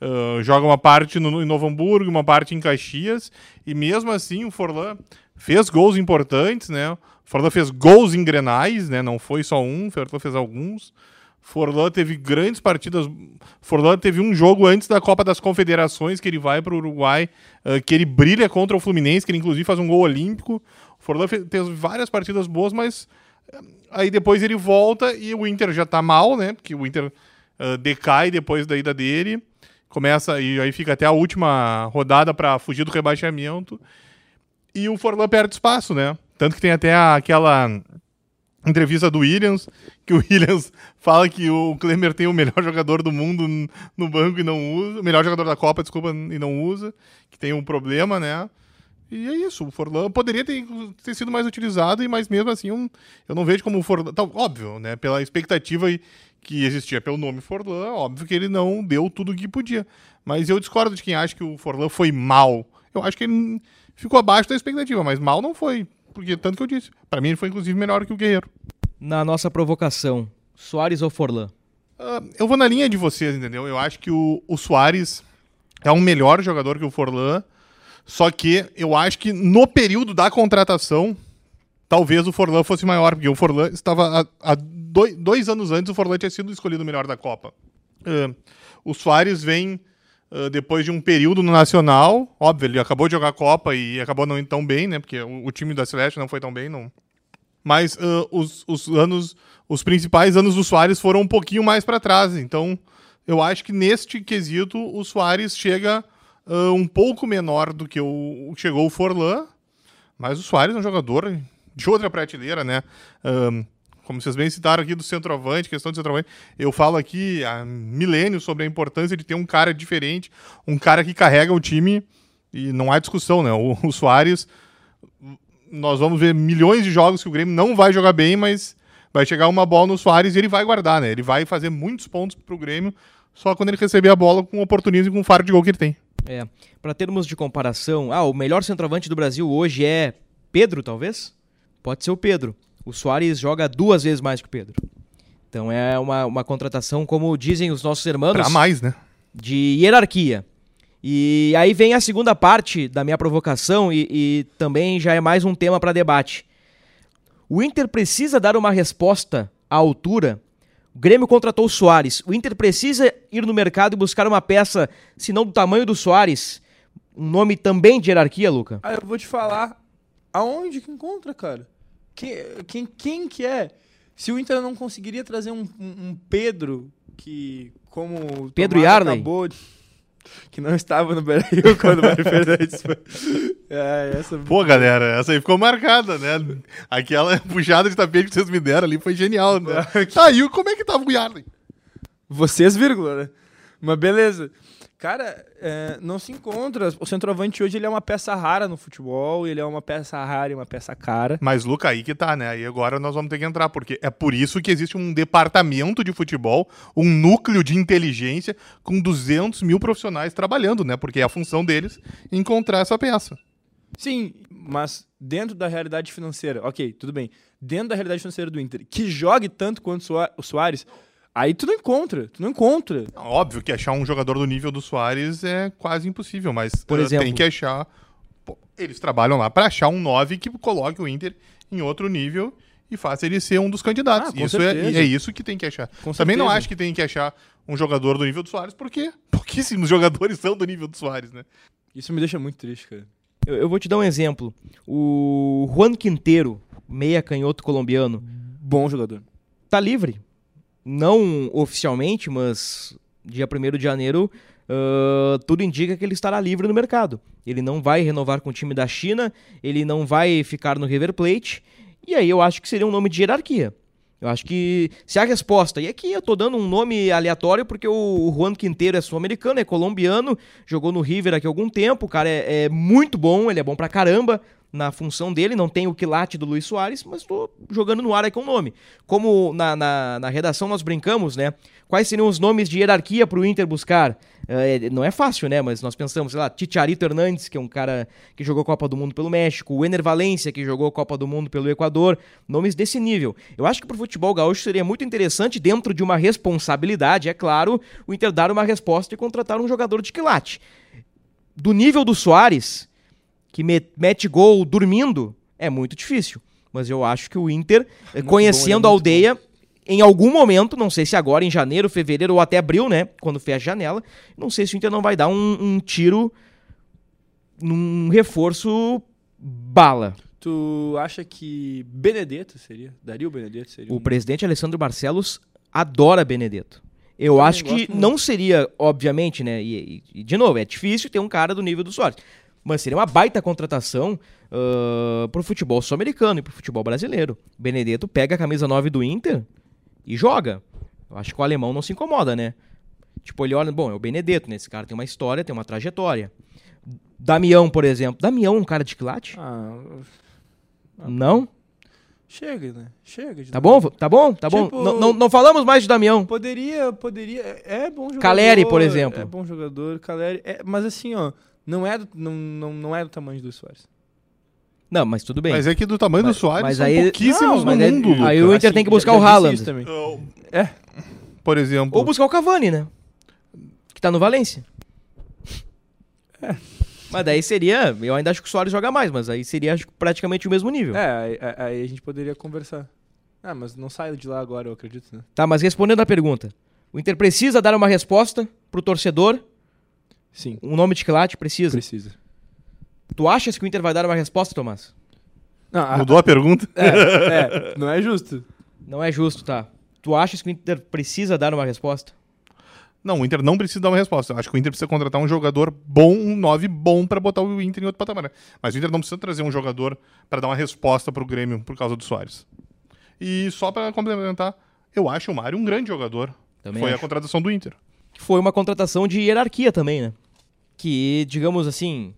ah, joga uma parte no, em Novo Hamburgo, uma parte em Caxias, e mesmo assim o Forlan fez gols importantes, né? Forlan fez gols em Grenais, né? Não foi só um, Forlan fez alguns. Forlan teve grandes partidas. Forlan teve um jogo antes da Copa das Confederações que ele vai para o Uruguai, ah, que ele brilha contra o Fluminense, que ele inclusive faz um gol olímpico. Forlan fe- teve várias partidas boas, mas ah, aí depois ele volta e o Inter já tá mal, né? Porque o Inter ah, decai depois da ida dele. Começa e aí fica até a última rodada para fugir do rebaixamento. E o Forlan perde espaço, né? Tanto que tem até aquela entrevista do Williams, que o Williams fala que o Klemer tem o melhor jogador do mundo no banco e não usa, o melhor jogador da Copa, desculpa, e não usa, que tem um problema, né? E é isso, o Forlan poderia ter, ter sido mais utilizado, e mas mesmo assim eu, eu não vejo como o Forlan. Tá, óbvio, né? Pela expectativa que existia pelo nome Forlan, óbvio que ele não deu tudo o que podia. Mas eu discordo de quem acha que o Forlan foi mal. Eu acho que ele ficou abaixo da expectativa, mas mal não foi. Porque tanto que eu disse. Pra mim ele foi inclusive melhor que o Guerreiro. Na nossa provocação, Soares ou Forlan? Ah, eu vou na linha de vocês, entendeu? Eu acho que o, o Soares é um melhor jogador que o Forlan. Só que eu acho que no período da contratação, talvez o Forlan fosse maior, porque o Forlan estava há, dois, dois anos antes, o Forlan tinha sido escolhido o melhor da Copa. Ah, o Soares vem ah, depois de um período no Nacional, óbvio, ele acabou de jogar a Copa e acabou não indo tão bem, né? Porque o, o time da Celeste não foi tão bem, não. Mas ah, os, os anos, os principais anos do Soares foram um pouquinho mais para trás. Então, eu acho que neste quesito o Soares chega ah, um pouco menor do que o chegou o Forlan. Mas o Soares é um jogador de outra prateleira, né? Como vocês bem citaram aqui do centroavante, questão do centroavante, eu falo aqui há milênios sobre a importância de ter um cara diferente, um cara que carrega o time e não há discussão, né? O, o Soares, nós vamos ver milhões de jogos que o Grêmio não vai jogar bem, mas vai chegar uma bola no Soares e ele vai guardar, né? Ele vai fazer muitos pontos pro Grêmio só quando ele receber a bola com oportunismo e com o faro de gol que ele tem. É, para termos de comparação, ah, o melhor centroavante do Brasil hoje é Pedro, talvez? Pode ser o Pedro. O Soares joga duas vezes mais que o Pedro. Então é uma, uma contratação, como dizem os nossos irmãos, Pra mais, né? de hierarquia. E aí vem a segunda parte da minha provocação e, e também já é mais um tema para debate. O Inter precisa dar uma resposta à altura. O Grêmio contratou o Soares. O Inter precisa ir no mercado e buscar uma peça, se não do tamanho do Soares, um nome também de hierarquia, Luca? Ah, eu vou te falar aonde que encontra, cara. Quem, quem, quem que é? Se o Inter não conseguiria trazer um, um, um Pedro que, como o Pedro Yarley? acabou de- que não estava no Beira-Rio quando o Mário Fernandes foi. É, essa... Pô, galera, essa aí ficou marcada, né? Aquela puxada de tapete que vocês me deram ali foi genial, né? Tá, e como é que tava o Yarley? Vocês, vírgula, né? Mas beleza. Cara, é, não se encontra. O centroavante hoje ele é uma peça rara no futebol, ele é uma peça rara e uma peça cara. Mas, Luca, aí que tá, né? Aí agora nós vamos ter que entrar, porque é por isso que existe um departamento de futebol, um núcleo de inteligência com 200 mil profissionais trabalhando, né? Porque é a função deles encontrar essa peça. Sim, mas dentro da realidade financeira, ok, tudo bem. Dentro da realidade financeira do Inter, que jogue tanto quanto o Soa- o Soares, aí tu não encontra, tu não encontra. Óbvio que achar um jogador do nível do Soares é quase impossível, mas Por eh, exemplo? tem que achar. Pô, eles trabalham lá pra achar um 9 que coloque o Inter em outro nível e faça ele ser um dos candidatos. Ah, com isso é, certeza. é isso que tem que achar. Com Também não certeza. acho que tem que achar um jogador do nível do Soares, porque pouquíssimos jogadores são do nível do Soares, né? Isso me deixa muito triste, cara. Eu, eu vou te dar um exemplo. O Juan Quinteiro, meia canhoto colombiano, Bom jogador. tá livre. Não oficialmente, mas dia 1 de janeiro, ah, tudo indica que ele estará livre no mercado. Ele não vai renovar com o time da China, ele não vai ficar no River Plate. E aí eu acho que seria um nome de hierarquia. Eu acho que se a resposta, e aqui eu tô dando um nome aleatório porque o Juan Quinteiro é sul-americano, é colombiano, jogou no River aqui há algum tempo, o cara é, é muito bom, ele é bom pra caramba na função dele, não tem o quilate do Luiz Soares, mas tô jogando no ar aqui um nome. Como na, na, na redação nós brincamos, né? Quais seriam os nomes de hierarquia pro Inter buscar? É, não é fácil, né? Mas nós pensamos, sei lá, Ticharito Hernandes, que é um cara que jogou Copa do Mundo pelo México, o Ener Valência, que jogou Copa do Mundo pelo Equador, nomes desse nível. Eu acho que pro futebol gaúcho seria muito interessante, dentro de uma responsabilidade, é claro, o Inter dar uma resposta e contratar um jogador de quilate. Do nível do Soares, que me- mete gol dormindo, é muito difícil. Mas eu acho que o Inter, eh, muito conhecendo bom, a é muito aldeia, em algum momento, não sei se agora, em janeiro, fevereiro ou até abril, né? Quando fecha a janela, não sei se o Inter não vai dar um, um tiro num reforço bala. Tu acha que Benedetto seria? Daria o Benedetto seria? O um- presidente Alessandro Barcelos adora Benedetto. Eu Também acho que muito. não seria, obviamente, né? E, e- e, de novo, é difícil ter um cara do nível do Soares. Mas seria uma baita contratação ah, pro futebol sul-americano e pro futebol brasileiro. Benedetto pega a camisa 9 do Inter e joga. Eu acho que o alemão não se incomoda, né? Tipo, ele olha, bom, é o Benedetto, né? Esse cara tem uma história, tem uma trajetória. Damião, por exemplo. Damião é um cara de quilate? Ah, Não? chega, né? Chega. de Tá bom? Tá bom? Tá bom? Tipo- Não, não, não falamos mais de Damião. Poderia, poderia. É é bom jogador. Caleri, por exemplo. É bom jogador, Caleri. É, mas assim, ó, não é do, não, não, não é do tamanho do Soares. Não, mas tudo bem. Mas é que do tamanho Mas- do Soares mas são aí- pouquíssimos Não, no é- mundo. Aí o Inter tem que buscar o disse Haaland. também. Eu- É. Por exemplo, Ou buscar o Cavani, né? Que tá no Valência. É. Mas daí seria. Eu ainda acho que o Soares joga mais, mas aí seria acho, praticamente o mesmo nível. É, aí, aí- a gente poderia conversar. Ah, mas não sai de lá agora, eu acredito, né? Tá, mas respondendo a pergunta. O Inter precisa dar uma resposta pro torcedor. Sim, Um nome de quilate precisa. precisa. Tu achas que o Inter vai dar uma resposta, Tomás? Não, a- mudou a pergunta? é, é, não é justo. Não é justo, tá? Tu achas que o Inter precisa dar uma resposta? Não, o Inter não precisa dar uma resposta. Eu acho que o Inter precisa contratar um jogador bom, um 9 bom pra botar o Inter em outro patamar. Mas o Inter não precisa trazer um jogador pra dar uma resposta pro Grêmio por causa do Soares. E só pra complementar, eu acho o Mário um grande jogador. Também Foi a acho. contratação do Inter. foi uma contratação de hierarquia também, né? Que, digamos assim,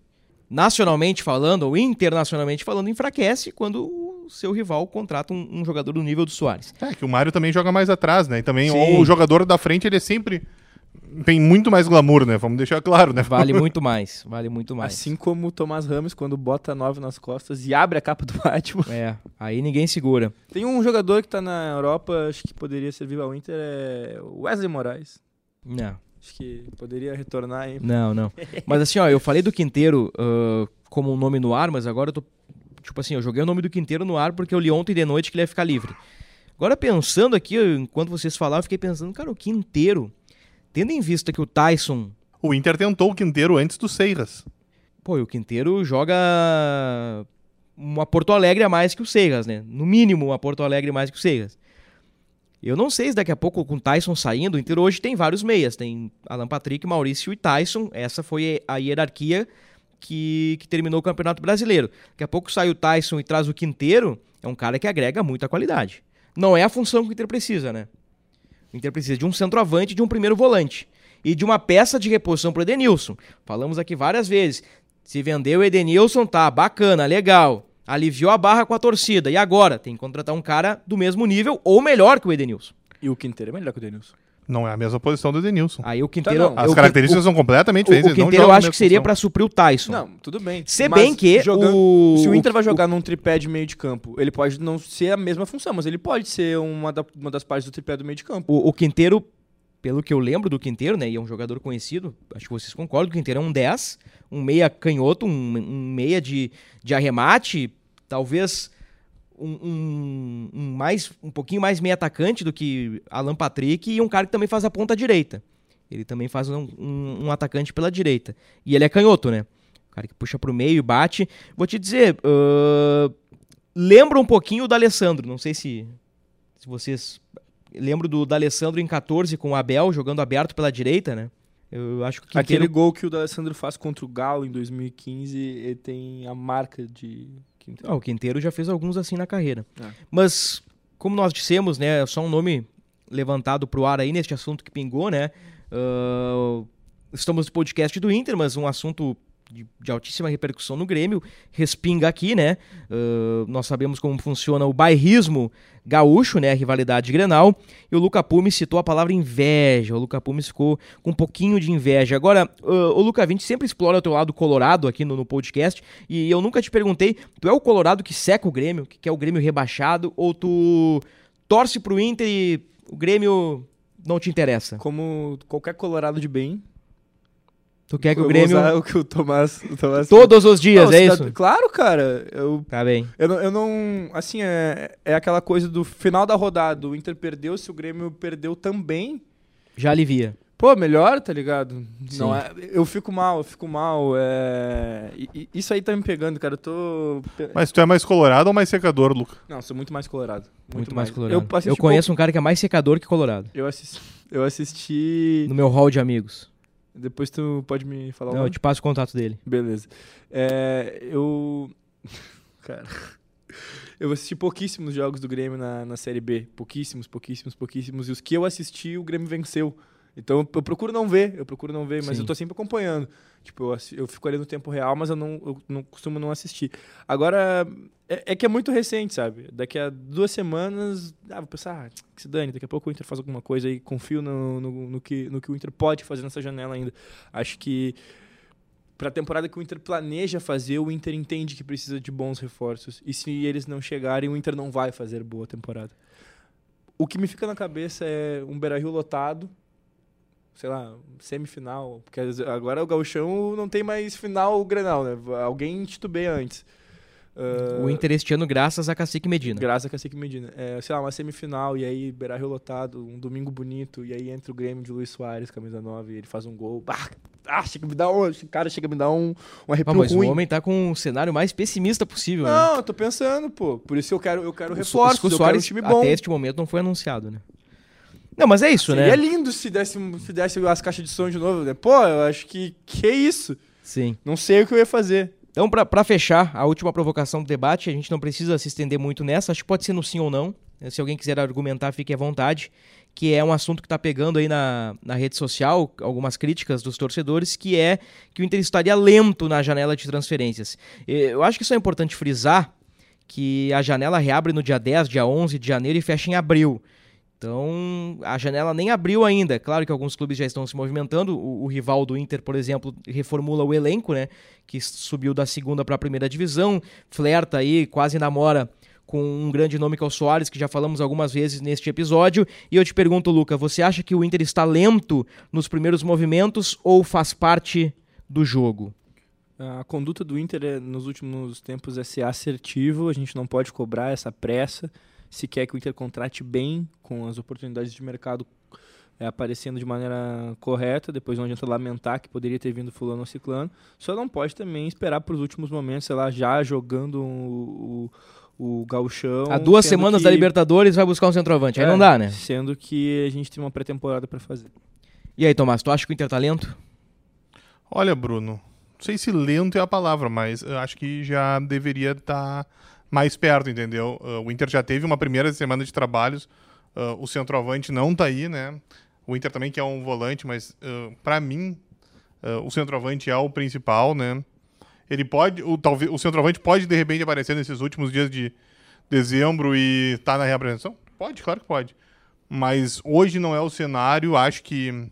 nacionalmente falando, ou internacionalmente falando, enfraquece quando o seu rival contrata um, um jogador do nível do Soares. É, que o Mário também joga mais atrás, né? E também Sim. o jogador da frente, ele é sempre. Tem muito mais glamour, né? Vamos deixar claro, né? Vale muito mais, vale muito mais. Assim como o Tomás Ramos, quando bota 9 nas costas e abre a capa do Batman. É, aí ninguém segura. Tem um jogador que tá na Europa, acho que poderia servir ao Inter, é o Wesley Moraes. Não, Acho que poderia retornar aí. não, não. Mas assim, ó, eu falei do Quinteiro ah, como um nome no ar, mas agora eu tô. Tipo assim, eu joguei o nome do Quinteiro no ar porque eu li ontem de noite que ele ia ficar livre. Agora pensando aqui, enquanto vocês falavam, eu fiquei pensando, cara, o Quinteiro, tendo em vista que o Tyson O Inter tentou o Quinteiro antes do Seiras. Pô, e o Quinteiro joga uma Porto Alegre a mais que o Seiras, né? No mínimo uma Porto Alegre a mais que o Seiras. Eu não sei se daqui a pouco com o Tyson saindo, o Inter hoje tem vários meias. Tem Alan Patrick, Maurício e Tyson. Essa foi a hierarquia que, que terminou o Campeonato Brasileiro. Daqui a pouco sai o Tyson e traz o Quinteiro. É um cara que agrega muita qualidade. Não é a função que o Inter precisa, né? O Inter precisa de um centroavante de um primeiro volante. E de uma peça de reposição para o Edenilson. Falamos aqui várias vezes. Se vendeu o Edenilson, tá bacana, legal aliviou a barra com a torcida. E agora? Tem que contratar um cara do mesmo nível ou melhor que o Edenilson. E o Quinteiro é melhor que o Edenilson. Não é a mesma posição do Edenilson. Aí o Quinteiro. Tá, As o- características o, são completamente o, o diferentes. eles não Quinteiro eu acho que seria para suprir o Tyson. Não, tudo bem. Se Mas bem que jogando- o- se o Inter o- vai jogar num tripé de meio de campo, ele pode não ser a mesma função, mas ele pode ser uma, da- uma das partes do tripé do meio de campo. O, o Quinteiro, pelo que eu lembro do Quinteiro, né? E é um jogador conhecido, acho que vocês concordam, o Quinteiro é um 10, um meia canhoto, um, um meia de, de arremate, talvez um, um- um mais, um pouquinho mais meia atacante do que Alan Patrick e um cara que também faz a ponta direita. Ele também faz um, um- atacante pela direita. E ele é canhoto, né? O cara que puxa pro meio e bate. Vou te dizer, ahn, lembra um pouquinho do Alessandro. Não sei se, se vocês lembro do D'Alessandro em 14 com o Abel jogando aberto pela direita, né? Eu acho que o Quinteiro... Aquele gol que o D'Alessandro faz contra o Galo em 2015, ele tem a marca de Quinteiro. Ah, o Quinteiro já fez alguns assim na carreira. É. Mas, como nós dissemos, né, só um nome levantado pro ar aí neste assunto que pingou, né? ah, estamos no podcast do Inter, mas um assunto de, de altíssima repercussão no Grêmio respinga aqui, né? Ah, nós sabemos como funciona o bairrismo gaúcho, né? A rivalidade Grenal. E o Luca Pumes citou a palavra inveja. O Luca Pumes ficou com um pouquinho de inveja. Agora, ah, o Luca, a gente sempre explora o teu lado colorado aqui no, no podcast. E eu nunca te perguntei, tu é o colorado que seca o Grêmio, que quer o Grêmio rebaixado, ou tu torce pro Inter e o Grêmio não te interessa? Como qualquer colorado de bem. Tu quer que eu o vou Grêmio usar o que o Tomás... O Tomás todos os dias, Não, é você isso? tá- Claro, cara. Eu, Tá bem. eu, não, eu não- Assim, é, é aquela coisa do final da rodada. O Inter perdeu, se o Grêmio perdeu também. Já alivia. Pô, melhor, tá ligado? Sim. Não é, eu fico mal, eu fico mal. É, isso aí tá me pegando, cara. Eu tô. Mas tu é mais colorado ou mais secador, Luca? Não, sou muito mais colorado. Muito, mais colorado. Eu, Eu conheço um cara que é mais secador que colorado. pouco- Eu assisti. Eu assisti. No meu hall de amigos. Depois tu pode me falar o Não, eu te passo o contato dele. Beleza. É, eu. Cara. Eu assisti pouquíssimos jogos do Grêmio na, na Série B. Pouquíssimos, pouquíssimos, pouquíssimos. E os que eu assisti, o Grêmio venceu. Então eu, procuro não ver, eu procuro não ver, mas Sim. eu tô sempre acompanhando. Tipo, eu, eu fico ali no tempo real, mas eu não, eu não costumo não assistir. Agora, é, é que é muito recente, sabe? Daqui a duas semanas, ah, vou pensar, ah, que se dane, daqui a pouco o Inter faz alguma coisa e confio no, no, no que, no que o Inter pode fazer nessa janela ainda. Acho que para a temporada que o Inter planeja fazer, o Inter entende que precisa de bons reforços. E se eles não chegarem, o Inter não vai fazer boa temporada. O que me fica na cabeça é um Beira-Rio lotado, sei lá, semifinal, porque agora o Gauchão não tem mais final Grenal, né? Alguém titubeia antes. Ah, O Inter este ano, graças a Cacique Medina. Graças a Cacique Medina. É, sei lá, uma semifinal, e aí Beira-Rio lotado, um domingo bonito, e aí entra o Grêmio de Luiz Soares, camisa 9, e ele faz um gol. Ah, ah, chega a me dar um, cara chega a me dar um, um Ah, arrepio mas ruim. o homem tá com um cenário mais pessimista possível, né? Não, eu tô pensando, pô. Por isso eu quero, eu quero O reforços, o eu quero um Soares, time bom. até este momento, não foi anunciado, né? Não, mas é isso, Seria né? lindo se desse, se desse as caixas de som de novo, né? Pô, eu acho que que isso? Sim. Não sei o que eu ia fazer. Então, pra pra fechar a última provocação do debate, a gente não precisa se estender muito nessa, acho que pode ser no sim ou não. Se alguém quiser argumentar, fique à vontade. Que é um assunto que tá pegando aí na, na rede social, algumas críticas dos torcedores, que é que o Inter estaria lento na janela de transferências. Eh, Eu acho que isso é importante frisar, que a janela reabre no dia 10, dia 11 de janeiro e fecha em abril. Então, a janela nem abriu ainda. É Claro que alguns clubes já estão se movimentando. O, o rival do Inter, por exemplo, reformula o elenco, né? Que subiu da segunda para a primeira divisão. Flerta aí, quase namora com um grande nome que é o Soares, que já falamos algumas vezes neste episódio. E eu te pergunto, Luca, você acha que o Inter está lento nos primeiros movimentos ou faz parte do jogo? A conduta do Inter é, nos últimos tempos é ser assertivo, a gente não pode cobrar essa pressa. Se quer que o Inter contrate bem, com as oportunidades de mercado é, aparecendo de maneira correta, depois não adianta lamentar que poderia ter vindo fulano ou ciclano, só não pode também esperar para os últimos momentos, sei lá, já jogando o, o, o gauchão. Há duas semanas que- da Libertadores vai buscar um centroavante. Aí É, não dá, né? Sendo que a gente tem uma pré-temporada para fazer. E aí, Tomás, tu acha que o Inter tá lento? Olha, Bruno, não sei se lento é a palavra, mas eu acho que já deveria estar mais perto, entendeu? Uh, o Inter já teve uma primeira semana de trabalhos, uh, o centroavante não tá aí, né? O Inter também quer um volante, mas uh, para mim o centroavante é o principal, né? Ele pode, o, talvez, o centroavante pode de repente aparecer nesses últimos dias de dezembro e tá na reapresentação? Pode, claro que pode. Mas hoje não é o cenário, acho que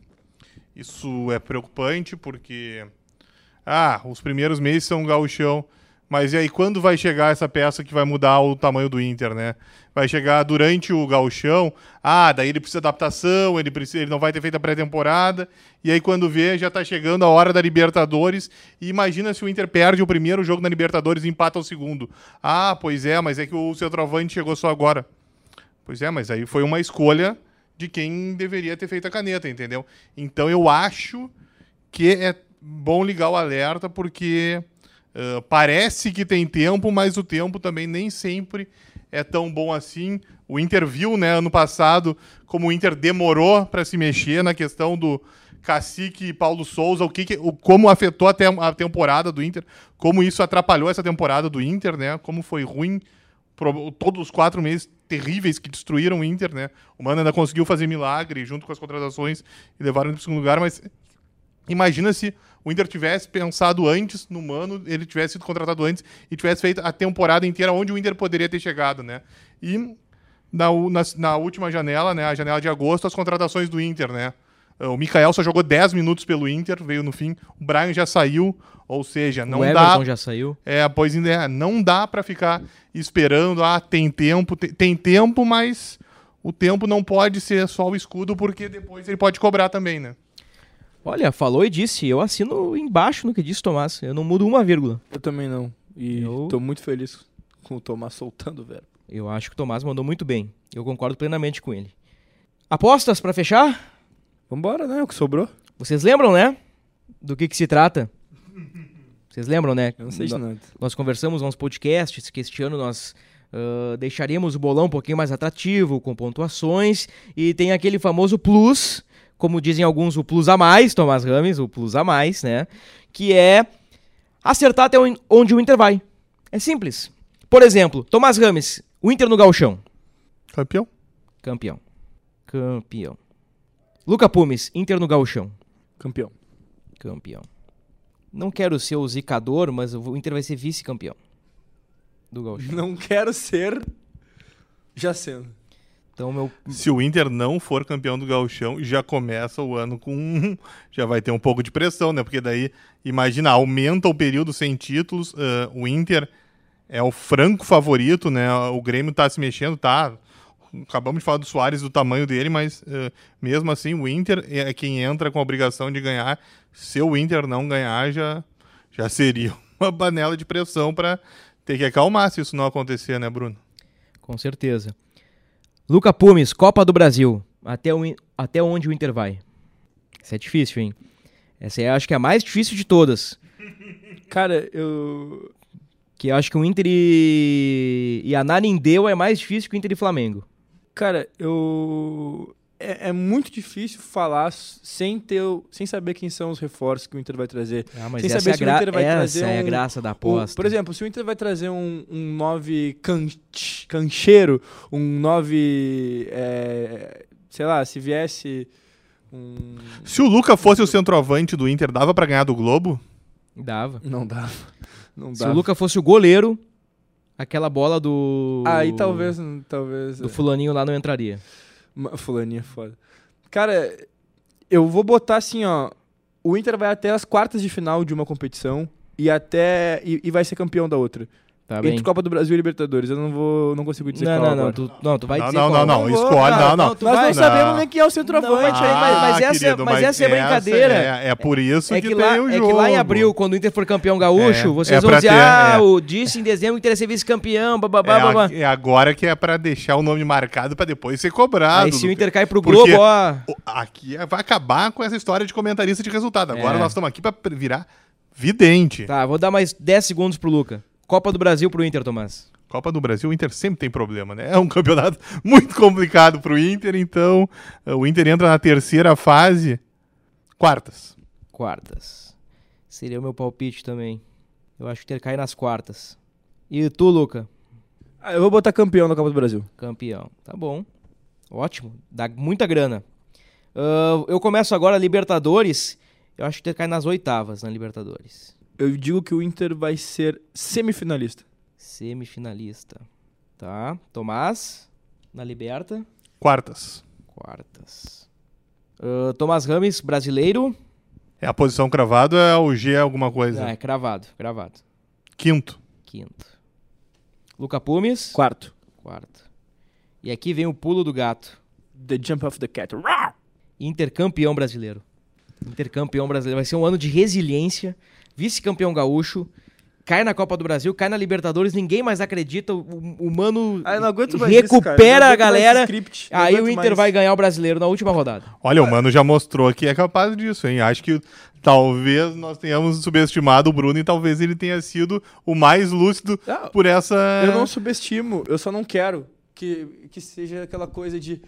isso é preocupante porque ah, os primeiros meses são gauchão, mas e aí quando vai chegar essa peça que vai mudar o tamanho do Inter, né? Vai chegar durante o gauchão, ah, daí ele precisa de adaptação, ele precisa, ele não vai ter feito a pré-temporada, e aí quando vê já tá chegando a hora da Libertadores, e imagina se o Inter perde o primeiro jogo na Libertadores e empata o segundo. Ah, pois é, mas é que o centroavante chegou só agora. Pois é, mas aí foi uma escolha de quem deveria ter feito a caneta, entendeu? Então eu acho que é bom ligar o alerta porque uh, parece que tem tempo, mas o tempo também nem sempre é tão bom assim. O Inter viu, né, ano passado, como o Inter demorou para se mexer na questão do Cacique e Paulo Souza, o que, que o, como afetou até a temporada do Inter, como isso atrapalhou essa temporada do Inter, né? Como foi ruim pro- todos os quatro meses terríveis que destruíram o Inter, né? O Mano ainda conseguiu fazer milagre junto com as contratações e levaram ele para o segundo lugar, mas imagina se o Inter tivesse pensado antes no Mano, ele tivesse sido contratado antes e tivesse feito a temporada inteira onde o Inter poderia ter chegado, né? E na, na, na última janela, né, a janela de agosto, as contratações do Inter, né? O Mikael só jogou 10 minutos pelo Inter, veio no fim. O Brian já saiu, ou seja, não o dá Everton já saiu. é, pois ainda é, não dá pra ficar esperando, ah, tem tempo, te- tem tempo, mas o tempo não pode ser só o escudo, porque depois ele pode cobrar também, né? Olha, falou e disse. Eu assino embaixo no que disse Tomás. Eu não mudo uma vírgula. Eu também não. E Eu- tô muito feliz com o Tomás soltando o verbo. Eu acho que o Tomás mandou muito bem. Eu concordo plenamente com ele. Apostas pra fechar? Vambora, né? O que sobrou? Vocês lembram, né? Do que que se trata? Vocês lembram, né? Eu não sei de nada. Nós conversamos nos podcasts que este ano nós ah, deixaríamos o bolão um pouquinho mais atrativo, com pontuações, e tem aquele famoso plus, como dizem alguns, o plus a mais, Tomás Rames, o plus a mais, né? Que é acertar até onde o Inter vai. É simples. Por exemplo, Tomás Rames, o Inter no galchão. Campeão? Campeão. Campeão. Luca Pumes, Inter no galchão. Campeão. Campeão. Não quero ser o zicador, mas o Inter vai ser vice-campeão. Do galchão. Não quero ser. Já sendo. Então, meu Se o Inter não for campeão do Gauchão, já começa o ano com. Já vai ter um pouco de pressão, né? Porque daí, imagina, aumenta o período sem títulos. ah, o Inter é o franco favorito, né? O Grêmio tá se mexendo, tá? Acabamos de falar do Soares, do tamanho dele, mas ah, mesmo assim, o Inter é quem entra com a obrigação de ganhar. Se o Inter não ganhar, já, já seria uma panela de pressão para ter que acalmar se isso não acontecer, né, Bruno? Com certeza. Luca Pumes, Copa do Brasil. Até, o até onde o Inter vai? Isso é difícil, hein? Essa é, acho que é a mais difícil de todas. Cara, eu. Que eu acho que o Inter e, e Anarindeu é mais difícil que o Inter e Flamengo. Cara, eu. É, é muito difícil falar sem ter, sem saber quem são os reforços que o Inter vai trazer. Ah, mas Sem essa, saber é, a se o Inter vai essa trazer é a um- graça da aposta. por exemplo, se o Inter vai trazer um, um 9 canch- cancheiro, um 9. é, sei lá, se viesse um. Se o Luca fosse o centroavante do Inter, dava pra ganhar do Globo? Dava. Não dava. Não Se dava. o Luca fosse o goleiro, aquela bola do. Aí talvez. talvez Do fulaninho lá não entraria. Fulaninha é foda. Cara, eu vou botar assim, ó. O Inter vai até as quartas de final de uma competição e até. e, e vai ser campeão da outra. Tá bem. Entre Copa do Brasil e Libertadores. Eu não vou. Não consigo dizer Não, qual não, não, agora. tu, não, tu vai Não, dizer não, qual. não, não. vou, Escolhe, não, não. tu Nós vai- não sabemos Não. nem quem é o centroavante Não, aí, mas. mas essa é- querido, mas essa é a brincadeira. É, é por isso É que, que, tem lá, o é jogo. que lá em abril, quando o Inter for campeão gaúcho, É, vocês é vão dizer, ter, ah, é. o disse em dezembro que o Inter ia ser vice-campeão, bababá, É, babá. é agora que é pra deixar o nome marcado pra depois ser cobrado. Aí se o. Inter cai pro Globo, ó... O- Aqui vai acabar com essa história de comentarista de resultado. Agora É. nós estamos aqui pra virar vidente. Tá, vou dar mais 10 segundos pro Luca. Copa do Brasil pro Inter, Tomás. Copa do Brasil, o Inter sempre tem problema, né? É um campeonato muito complicado pro Inter, então eh, o Inter entra na terceira fase, quartas. Quartas. Seria o meu palpite também. Eu acho que o Inter cai nas quartas. E tu, Luca? Ah, eu vou botar campeão da Copa do Brasil. Campeão. Tá bom. Ótimo. Dá muita grana. Ah, eu começo agora a Libertadores. Eu acho que o Inter cai nas oitavas na Libertadores. Eu digo que o Inter vai ser semifinalista. Semifinalista. Tá. Tomás, na Liberta. Quartas. Quartas. Ah, Tomás Rames, brasileiro. É a posição cravado é o G alguma coisa. Ah, é cravado, cravado. Quinto. Quinto. Luca Pumes. Quarto. Quarto. E aqui vem o pulo do gato. The Jump of the Cat. Intercampeão brasileiro. Intercampeão brasileiro. Vai ser um ano de resiliência. Vice-campeão gaúcho. Cai na Copa do Brasil, cai na Libertadores, ninguém mais acredita. O, o mano Ah, eu não aguento mais isso, cara. recupera não a galera. Aí o Inter mais. vai ganhar o brasileiro na última rodada. Olha, o Mano já mostrou que é capaz disso, hein? Acho que talvez nós tenhamos subestimado o Bruno e talvez ele tenha sido o mais lúcido Não, por essa. Eu não subestimo, eu só não quero que, que seja aquela coisa de.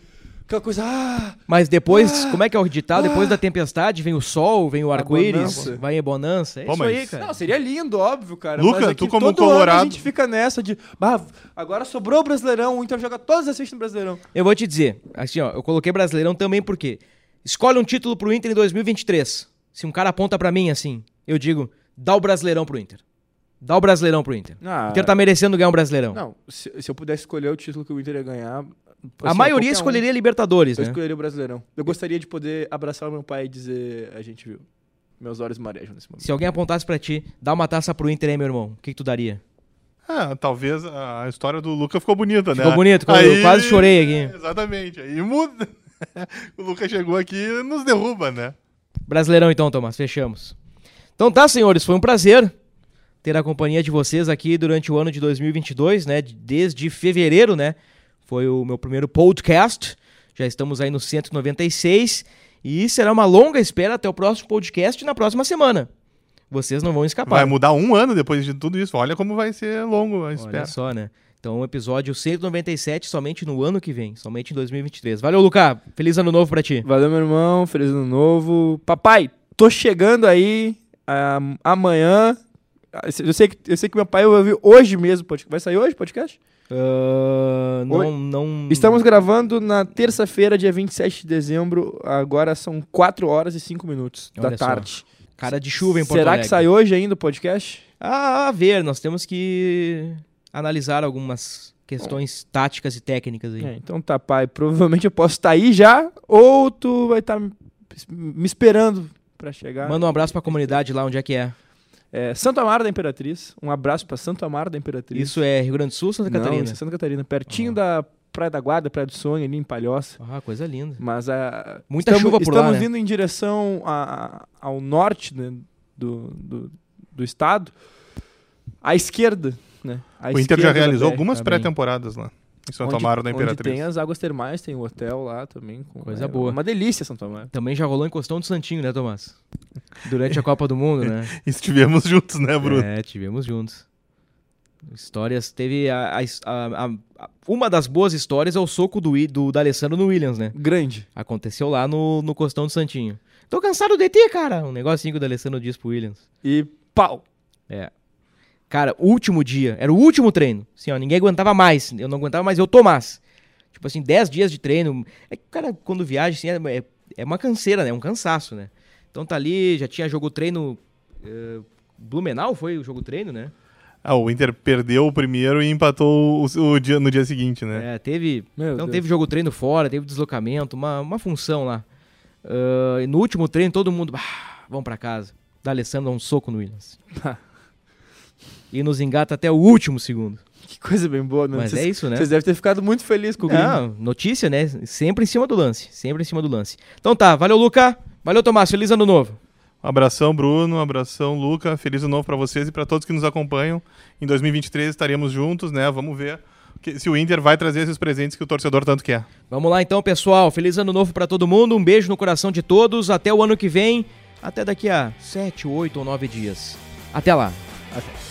Aquela coisa. Ah! Mas depois, Ah! como é que é o ditado? Depois da tempestade vem o sol, vem o arco-íris, vai a bonança. É Pô, isso mas- aí, cara. Não, seria lindo, óbvio, cara. Luca, é tu que como todo colorado- a gente fica nessa de. Bah, agora sobrou o Brasileirão, o Inter joga todas as vezes no Brasileirão. Eu vou te dizer, assim, ó, eu coloquei Brasileirão também porque escolhe um título pro Inter em 2023. Se um cara aponta pra mim assim, eu digo, dá o Brasileirão pro Inter. Dá o Brasileirão pro Inter. Ah, O Inter tá merecendo ganhar um Brasileirão. Não, se, se eu pudesse escolher o título que o Inter ia ganhar. A assim, maioria qualquer um, escolheria Libertadores, Eu né? escolheria o Brasileirão. Eu gostaria de poder abraçar o meu pai e dizer: A gente viu. Meus olhos marejam nesse momento. Se alguém apontasse pra ti, dá uma taça pro Inter, hein, meu irmão? O que, que tu daria? Ah, talvez a história do Luca ficou bonita, né? Ficou bonito, eu quase chorei aqui. Exatamente. Aí muda. o Luca chegou aqui e nos derruba, né? Brasileirão então, Tomás, fechamos. Então tá, senhores, foi um prazer ter a companhia de vocês aqui durante o ano de 2022, né? Desde fevereiro, né? Foi o meu primeiro podcast. Já estamos aí no 196 e será uma longa espera até o próximo podcast na próxima semana. Vocês não vão escapar. Vai mudar um ano depois de tudo isso. Olha como vai ser longo a espera. Olha só, né? Então, o episódio 197 somente no ano que vem, somente em 2023. Valeu, Luca. Feliz ano novo pra ti. Valeu, meu irmão. Feliz ano novo. Papai, tô chegando aí ah, amanhã. Eu sei, que, eu sei que meu pai vai ouvir hoje mesmo. o podcast. Vai sair hoje o podcast? Ah, não, Oi. não. Estamos gravando na terça-feira, dia 27 de dezembro. Agora são 4 horas e 5 minutos Olha da só. tarde. Cara de chuva em Porto Será Alegre. que sai hoje ainda o podcast? Ah, a ver, nós temos que analisar algumas questões táticas e técnicas aí. É, então tá, pai. Provavelmente eu posso estar aí já, ou tu vai estar me me esperando pra chegar. Manda um abraço pra comunidade lá, onde é que é. É, Santo Amaro da Imperatriz. Um abraço pra Santo Amaro da Imperatriz. Isso é Rio Grande do Sul Santa Não, Catarina? isso é Santa Catarina. Pertinho da Praia da Guarda, Praia do Sonho, ali em Palhoça. Ah, coisa linda. Mas a, Muita estamos, chuva por estamos lá, né? indo em direção a- ao norte né, do, do, do estado, à esquerda. Né, à O Inter já esquerda realizou algumas pré-temporadas lá. Em Santo onde- Amaro da Onde Imperatriz. tem as águas termais, tem o hotel lá também. com- Coisa é boa. Uma delícia, Santo Amaro. Também já rolou em Costão do Santinho, né, Tomás? Durante a Copa do Mundo, né? Estivemos juntos, né, Bruno? É, tivemos juntos. Histórias. Teve a, a- a- a- uma das boas histórias é o soco do, do D'Alessandro no Williams, né? Grande. Aconteceu lá no, no Costão do Santinho. Tô cansado de ti, cara. Um negocinho que o D'Alessandro disse pro Williams. E pau. É. Cara, último dia. Era o último treino. Assim, ó, ninguém aguentava mais. Eu não aguentava mais eu, Tomás. Tipo assim, 10 dias de treino. É que, cara, quando viaja, assim, é, é- é uma canseira, né? É um cansaço, né? Então tá ali, já tinha jogo treino. eh, Blumenau foi o jogo treino, né? Ah, o Inter perdeu o primeiro e empatou o, o dia, no dia seguinte, né? É, teve. Meu então Deus. teve jogo treino fora, teve deslocamento, uma, uma função lá. E no último treino, todo mundo. "Ah, vamos pra casa. Da Alessandro dá um soco no Williams. e nos engata até o último segundo. Que coisa bem boa, né? Mas Vocês- é isso, né? Vocês devem ter ficado muito felizes com o Grêmio. Não, notícia, né? Sempre em cima do lance. Sempre em cima do lance. Então tá, valeu, Luca. Valeu, Tomás. Feliz ano novo. Um abração, Bruno. Um abração, Luca. Feliz ano novo para vocês e para todos que nos acompanham. Em 2023 estaremos juntos, né? Vamos ver que- se o Inter vai trazer esses presentes que o torcedor tanto quer. Vamos lá então, pessoal. Feliz ano novo pra todo mundo. Um beijo no coração de todos. Até o ano que vem. Até daqui a 7, 8 ou 9 dias. Até lá. Até.